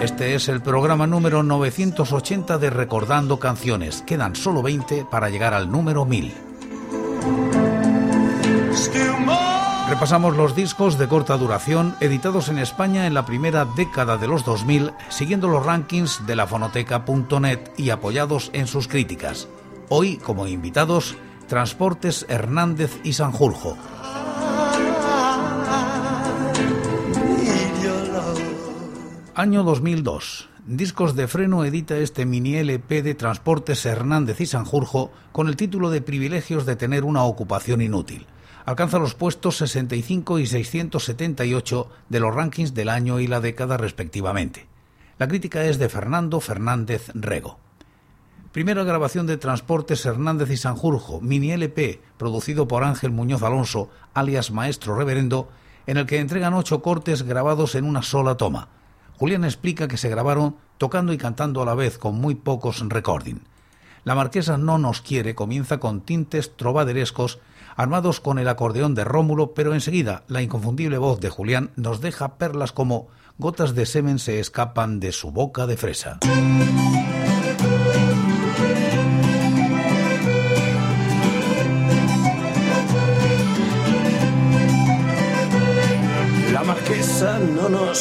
Este es el programa número 980 de Recordando Canciones. Quedan solo 20 para llegar al número 1000. Repasamos los discos de corta duración editados en España en la primera década de los 2000, siguiendo los rankings de la fonoteca.net y apoyados en sus críticas. Hoy, como invitados, Transportes Hernández y Sanjurjo. Año 2002. Discos de Freno edita este mini LP de Transportes Hernández y Sanjurjo con el título de Privilegios de tener una ocupación inútil. Alcanza los puestos 65 y 678 de los rankings del año y la década respectivamente. La crítica es de Fernando Fernández Rego. Primera grabación de Transportes Hernández y Sanjurjo, mini LP, producido por Ángel Muñoz Alonso, alias Maestro Reverendo, en el que entregan ocho cortes grabados en una sola toma. Julián explica que se grabaron tocando y cantando a la vez con muy pocos recording. La marquesa no nos quiere comienza con tintes trovaderescos armados con el acordeón de Rómulo, pero enseguida la inconfundible voz de Julián nos deja perlas como gotas de semen se escapan de su boca de fresa.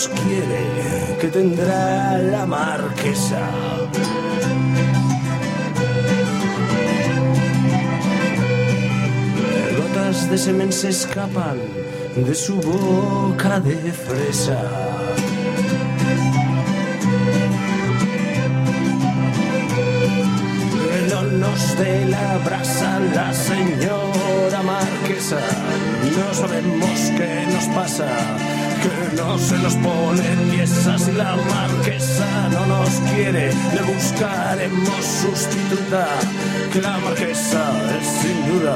Quiere, que tendrá la marquesa. Gotas de semen se escapan de su boca de fresa. Dé la brasa la señora marquesa, no sabemos qué nos pasa no se nos pone piezas la marquesa no nos quiere, le buscaremos sustituta, que la marquesa es sin duda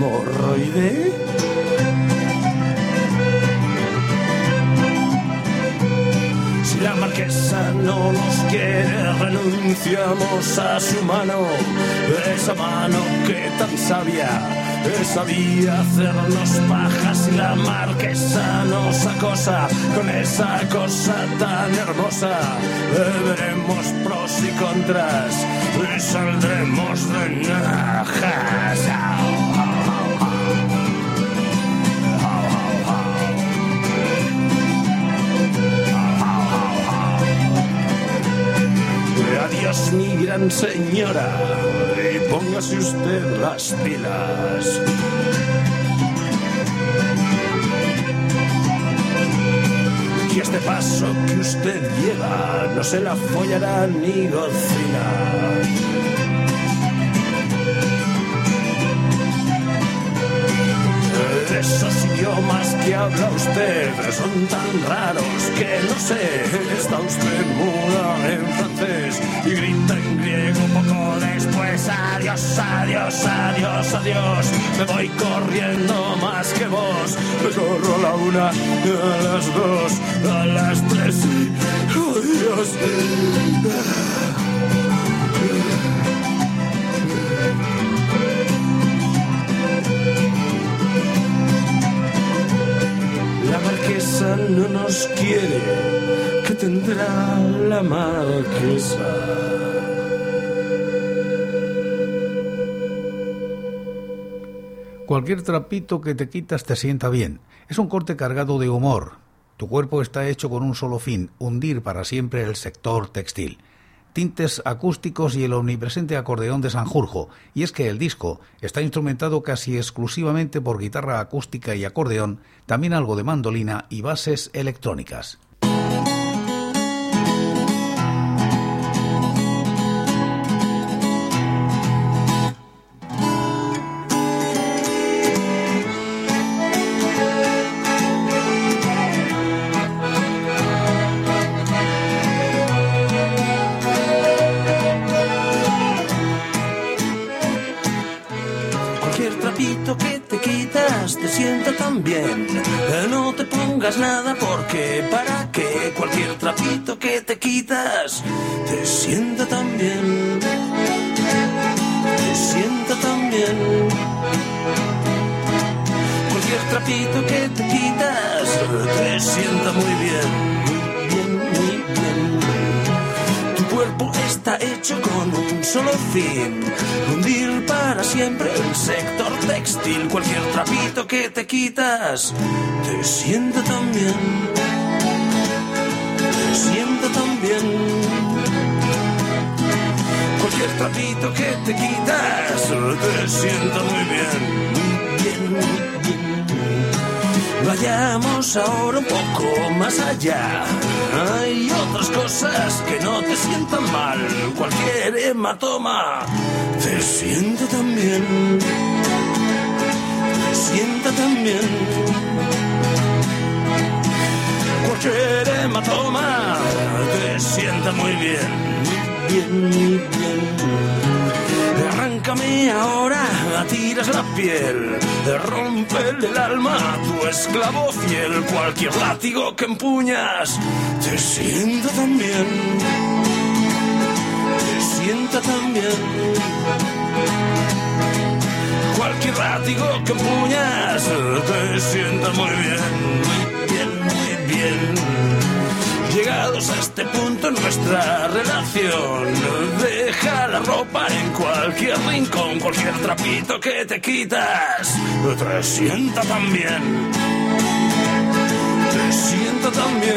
hemorroide. Si la marquesa no nos quiere, renunciamos a su mano, esa mano que tan sabia sabía hacernos pajas y la marquesa nos acosa con esa cosa tan hermosa. Veremos pros y contras y saldremos de najas. Señora y póngase usted las pilas. Y este paso que usted lleva no se la follará ni gocina. Esos idiomas que habla usted son tan raros que no sé, está usted muda en francés y grita en griego poco después. Adiós, adiós, adiós, adiós. Me voy corriendo más que vos. Me corro a la una, a las dos, a las tres y. ¡Oh, quiere, que tendrá la marquesa. Cualquier trapito que te quitas te sienta bien. Es un corte cargado de humor. Tu cuerpo está hecho con un solo fin, hundir para siempre el sector textil tintes acústicos y el omnipresente acordeón de Sanjurjo, y es que el disco está instrumentado casi exclusivamente por guitarra acústica y acordeón, también algo de mandolina y bases electrónicas. Nada porque para que cualquier trapito que te quitas te sienta tan bien. Te sienta tan bien. Cualquier trapito que te quitas te sienta muy bien. Hecho con un solo fin, hundir para siempre el sector textil. Cualquier trapito que te quitas te sienta tan bien, te sienta tan bien. Cualquier trapito que te quitas te sienta muy bien, Vayamos ahora un poco más allá. Hay otras cosas que no te sientan mal. Cualquier hematoma te sienta también. Te sienta también. Cualquier hematoma te sienta muy bien. Bien, muy bien. Arráncame ahora, tiras la piel, rompe el alma tu esclavo fiel. Cualquier látigo que empuñas te sienta tan bien, te sienta tan bien. Cualquier látigo que empuñas te sienta muy bien, muy bien, muy bien. Llegados a este punto en nuestra relación, deja la ropa en cualquier rincón, cualquier trapito que te quitas, te sienta tan bien, te sienta tan bien.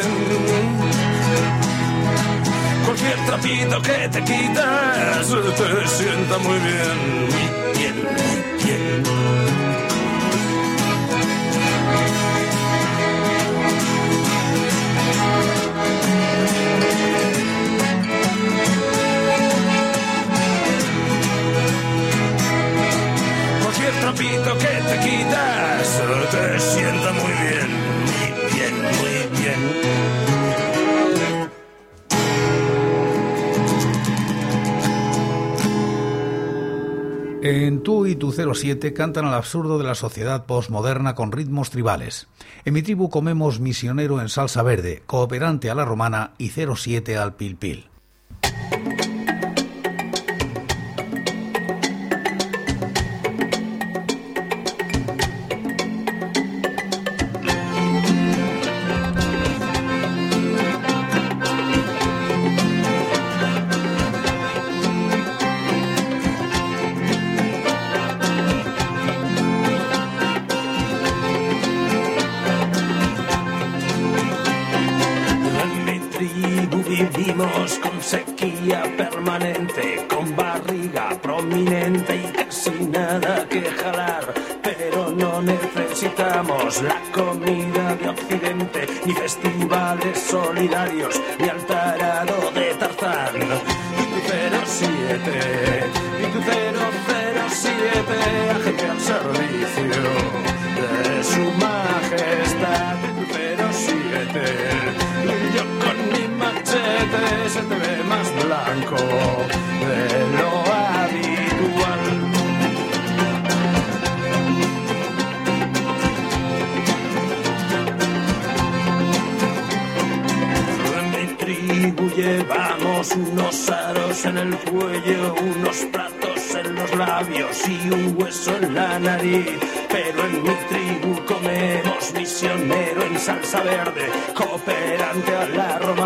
Cualquier trapito que te quitas, te sienta muy bien, muy bien, muy bien. Que te quitas te sienta muy bien, muy bien, muy bien. En Tú y tu 07 cantan al absurdo de la sociedad postmoderna con ritmos tribales. En mi tribu comemos misionero en salsa verde, cooperante a la romana y 07 al pilpil. la yo con mi machete se te ve más blanco de lo llevamos unos aros en el cuello, unos platos en los labios y un hueso en la nariz. Salsa verde, cooperante a la romana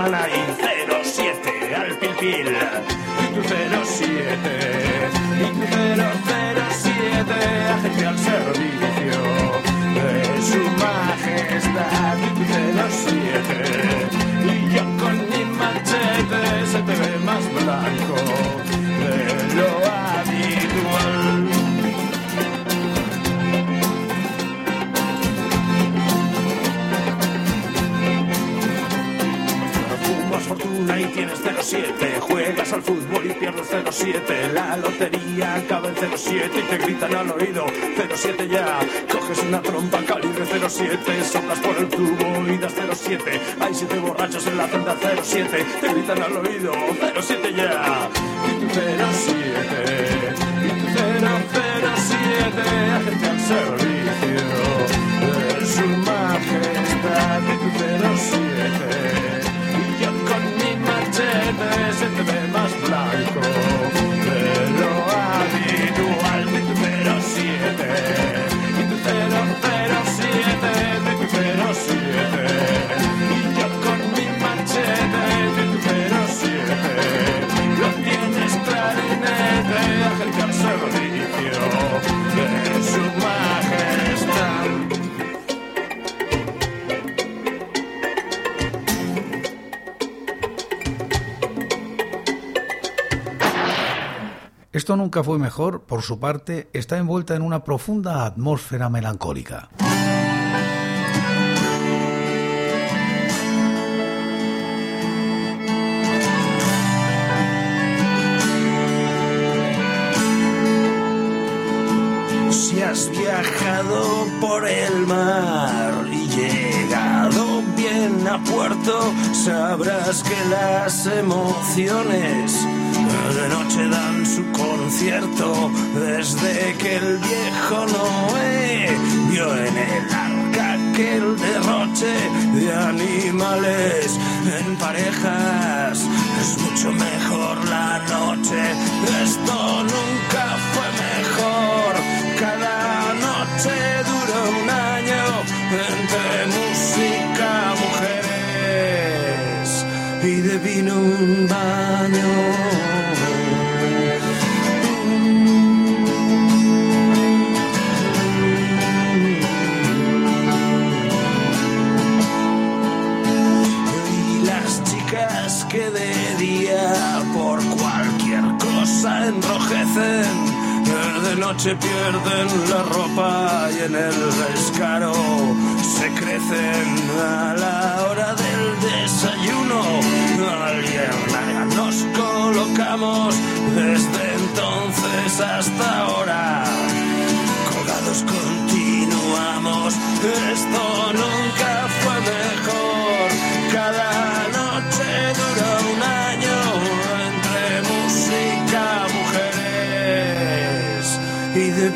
juegas al fútbol y pierdes 0-7. La lotería acaba en 0-7 y te gritan al oído 0-7 ya. Coges una trompa calibre 0-7, soplas por el tubo y das 0-7. Hay siete borrachos en la tienda 0-7, te gritan al oído 0-7 ya. Y tu 0-7, y tu 0-0-7, hacerte al servicio de su majestad. Y tu 0-7 se te ve más blanco Esto nunca fue mejor, por su parte, está envuelta en una profunda atmósfera melancólica. Si has viajado por el mar y llegado bien a puerto, sabrás que las emociones de noche dan su concierto desde que el viejo Noé vio en el arca aquel derroche de animales en parejas. Es mucho mejor la noche, noche pierden la ropa y en el descaro se crecen a la hora del desayuno. Al hiernaga nos colocamos desde entonces hasta ahora colgados continuamos. Esto nunca fue mejor.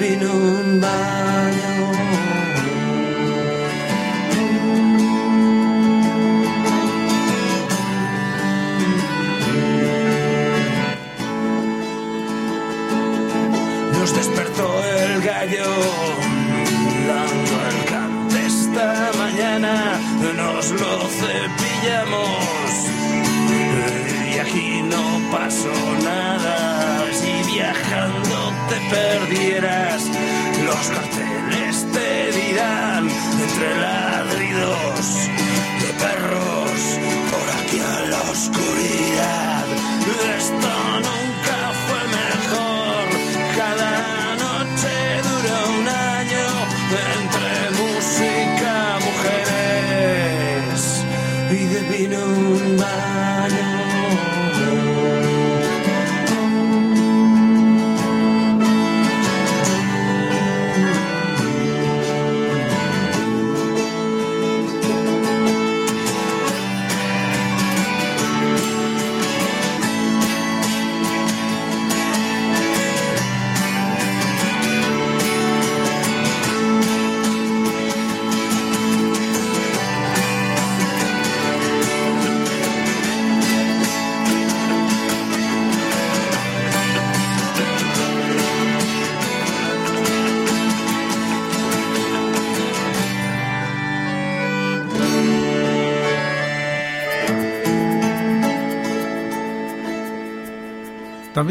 Y de vino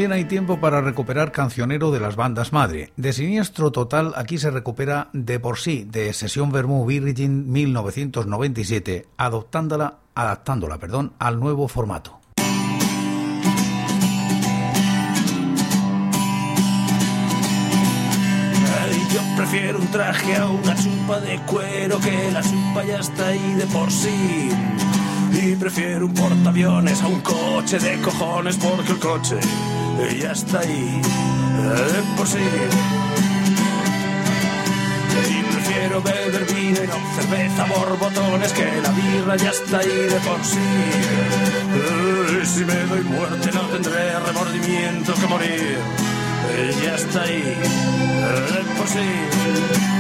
También hay tiempo para recuperar cancionero de las bandas madre. De Siniestro Total aquí se recupera de por sí de Sesión Vermú Virgin 1997, adoptándola, adaptándola perdón, al nuevo formato. Yo prefiero un traje a una chupa de cuero que la chupa ya está ahí de por sí. Y prefiero un portaaviones a un coche de cojones porque el coche ya está ahí de por sí. Y prefiero beber vino cerveza por botones que la birra ya está ahí de por sí. Y si me doy muerte no tendré remordimiento que morir. Ya está ahí de por.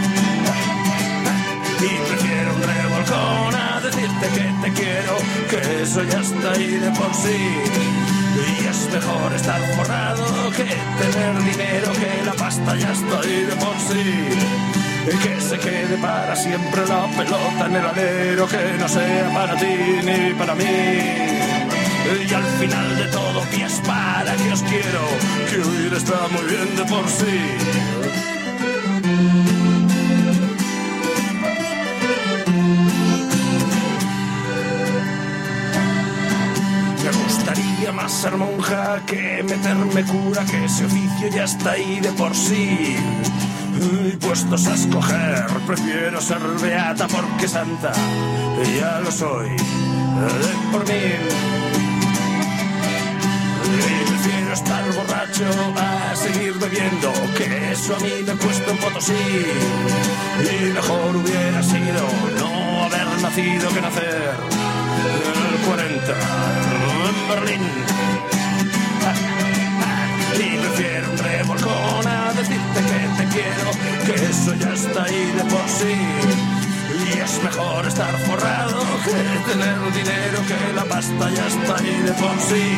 Y prefiero un revolcón a decirte que te quiero, que eso ya está ahí de por sí. Y es mejor estar forrado que tener dinero, que la pasta ya está ahí de por sí. Y que se quede para siempre la pelota en el alero, que no sea para ti ni para mí. Y al final de todo, pies para que os quiero, que huir está muy bien de por sí. Ser monja que meterme cura, que ese oficio ya está ahí de por sí. Y puestos a escoger, prefiero ser beata porque santa, ya lo soy, de por mí. Y prefiero estar borracho a seguir bebiendo, que eso a mí me cuesta un potosí. Y mejor hubiera sido no haber nacido que nacer Y es mejor estar forrado que tener dinero, que la pasta ya está ahí de por sí.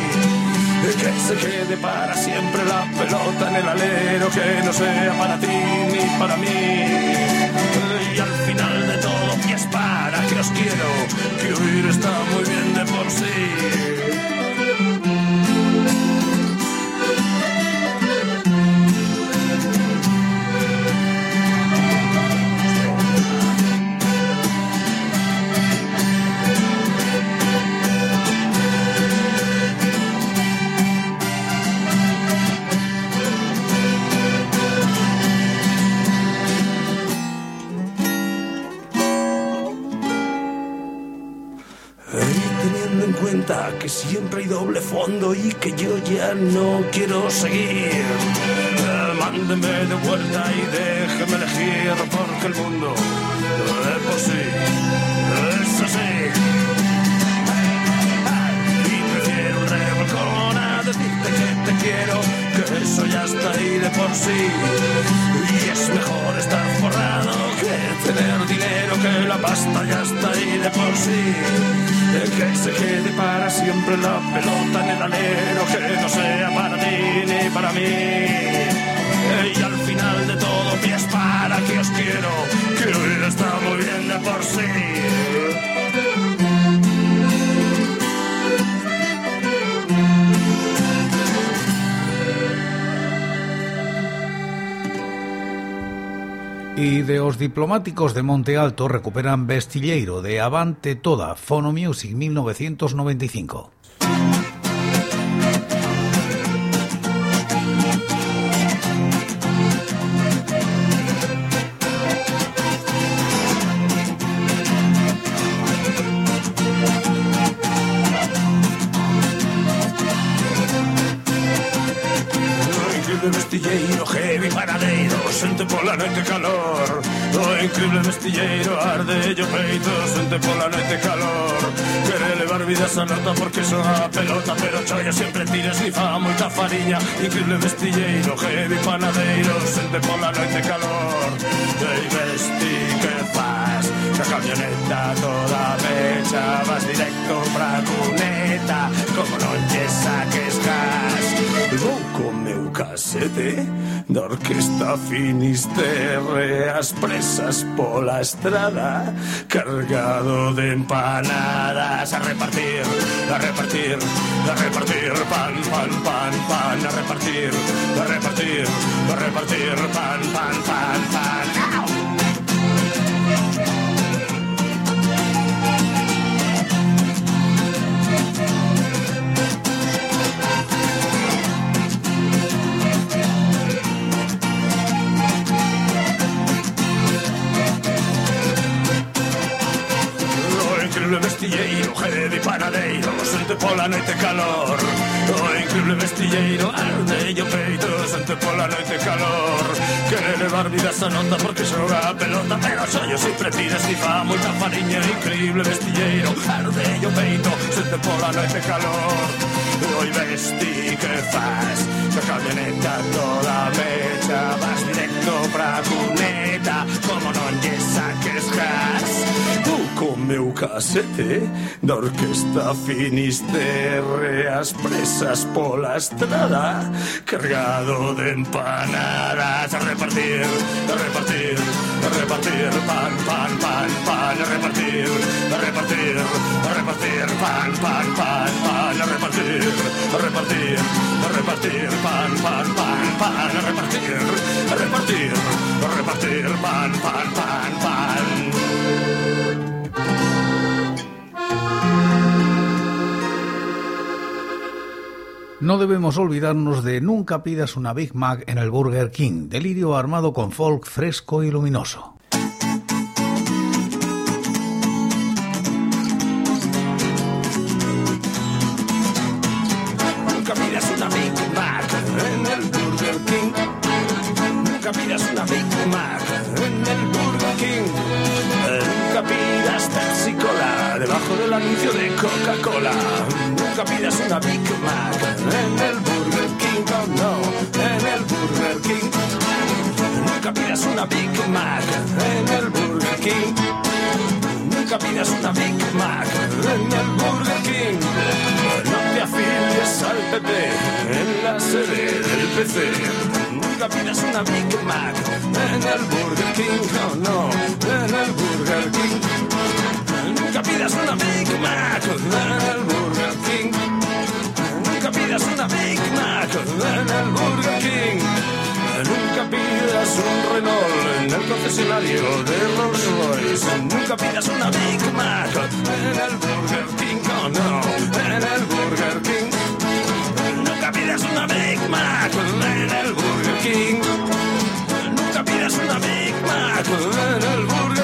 Que se quede para siempre la pelota en el alero, que no sea para ti ni para mí. Y al final de todo, es para que os quiero, que huir está muy bien de por sí. Que siempre hay doble fondo y que yo ya no quiero seguir. Eh, mándeme de vuelta y déjeme elegir porque el mundo es por sí es así. Y prefiero un revolcón a decirte que te quiero, que eso ya está ahí de por sí. Y es mejor estar forrado que tener dinero, que la pasta ya está ahí de por sí que se quede para siempre la pelota en el alero, que no sea para ti ni para mí. Y al final de todo, pies para que os quiero, que hoy está muy bien de por sí. Y de os diplomáticos de Monte Alto recuperan Vestilleiro de Avante Toda, Fono Music 1995. O increíble vestilleiro arde yo peito Sente pola noite calor. Quere levar vida a nota porque son a pelota Pero choia sempre tires ni fa moita fariña. Increíble vestilleiro, heavy panadeiro Sente pola noite calor. Ei vesti que faz La camioneta toda pecha Vas directo pra cuneta. Como non lle saques casete Da orquesta Finisterre As presas pola estrada Cargado de empanadas A repartir, a repartir A repartir pan, pan, pan, pan A repartir, a repartir A repartir pan, pan, pan, pan pastilleiro, jede de panadeiros Sente pola noite calor. O increíble vestilleiro arde e o peito Sente pola noite calor. Quere levar vida a nota porque xoga a pelota Pero xollo si prefires si fa moita fariña Increíble vestilleiro arde e o peito Sente pola noite calor. Oi vesti que faz Que camioneta toda mecha Vas directo pra cuneta Como non lle saques gas co meu casete da orquesta Finisterre as presas pola estrada cargado de empanadas repartir, repartir, repartir pan, pan, pan, pan, a repartir, a repartir, a repartir pan, pan, pan, pan, a repartir, a repartir, a repartir pan, pan, pan, pan, a repartir, a repartir, a repartir pan, pan, pan, pan. No debemos olvidarnos de Nunca pidas una Big Mac en el Burger King, delirio armado con folk fresco y luminoso. Nunca pidas una Big Mac en el Burger King. Nunca pidas una Big Mac en el Burger King. Nunca pidas Pepsi Cola debajo del anuncio de Coca-Cola. Nunca pidas una Big Mac en el Burger King, oh no, en el Burger King. Nunca pidas una Big Mac en el Burger King. Nunca pidas una Big Mac en el Burger King. No te afilies al PP en la sede del PC. Nunca pidas una Big Mac en el Burger King, oh no, en el Burger King. Nunca pidas una Big Mac en el Burger Nunca pidas una Big Mac en el Burger King. Nunca pidas un Renault en el concesionario de Rolls Royce. Nunca pidas una Big Mac en el Burger King. Oh no, en el Burger King. Nunca pidas una Big Mac en el Burger King. Nunca pidas una Big Mac en el Burger King.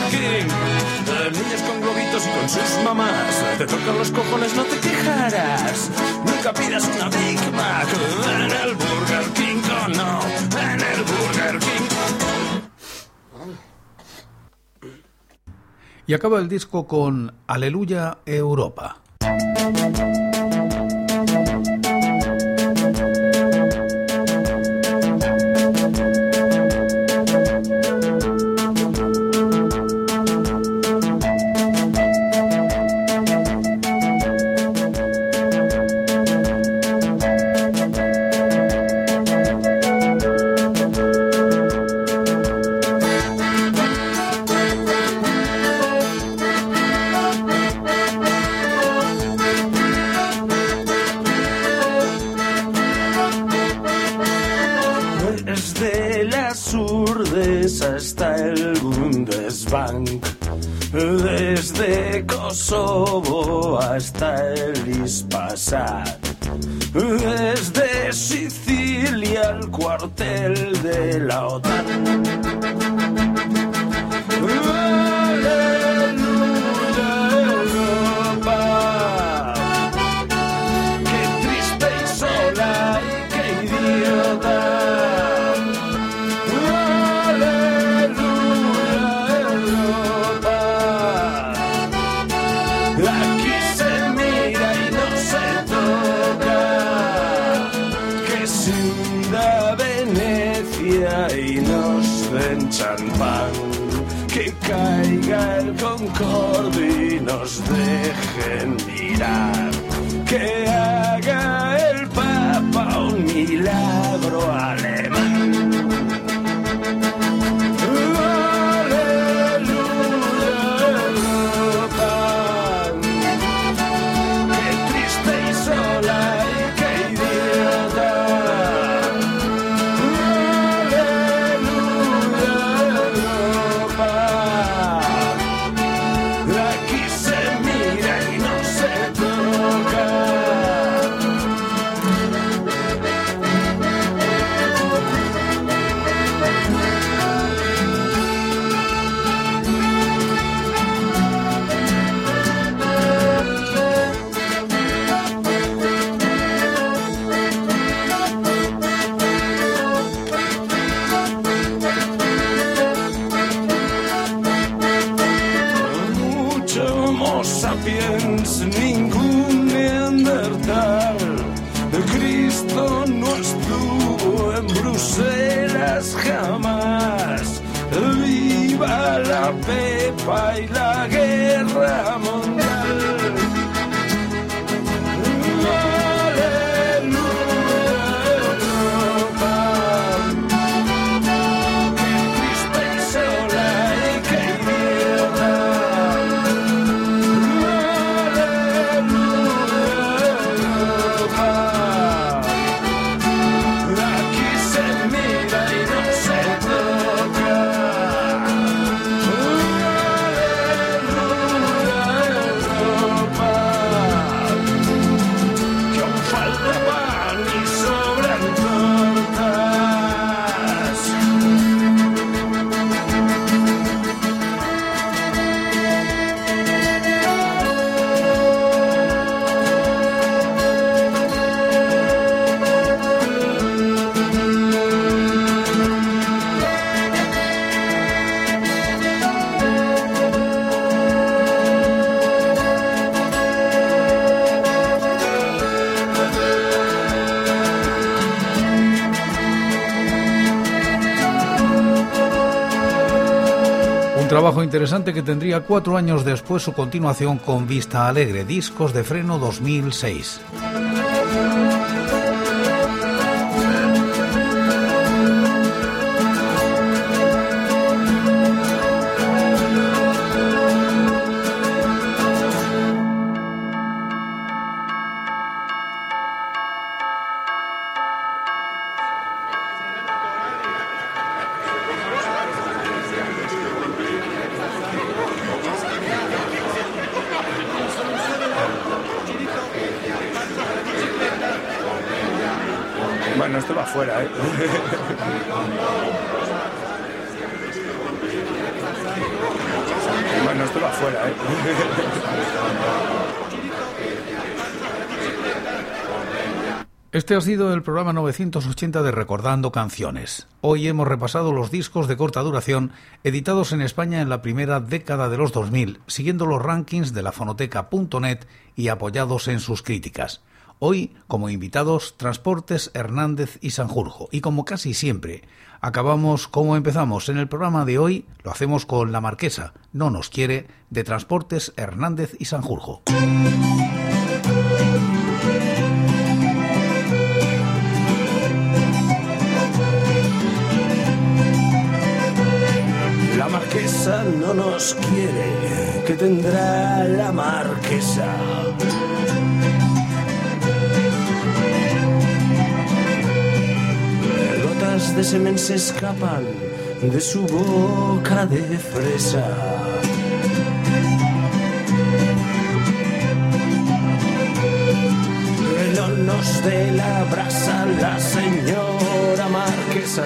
Con globitos y con sus mamás. Te tocan los cojones, no te quejarás. Nunca pidas una Big Mac en el Burger King. Oh no, en el Burger King. Y acaba el disco con Aleluya Europa. Champán. Que caiga el Concorde y nos dejen mirar. Interesante que tendría cuatro años después su continuación con Vista Alegre, Discos de Freno 2006. Este ha sido el programa 980 de Recordando Canciones. Hoy hemos repasado los discos de corta duración editados en España en la primera década de los 2000, siguiendo los rankings de la fonoteca.net y apoyados en sus críticas. Hoy, como invitados, Transportes Hernández y Sanjurjo. Y como casi siempre, acabamos como empezamos. En el programa de hoy lo hacemos con La Marquesa, no nos quiere, de Transportes Hernández y Sanjurjo. Marquesa no nos quiere, que tendrá la marquesa. Gotas de semen se escapan de su boca de fresa. De la brasa, la señora marquesa.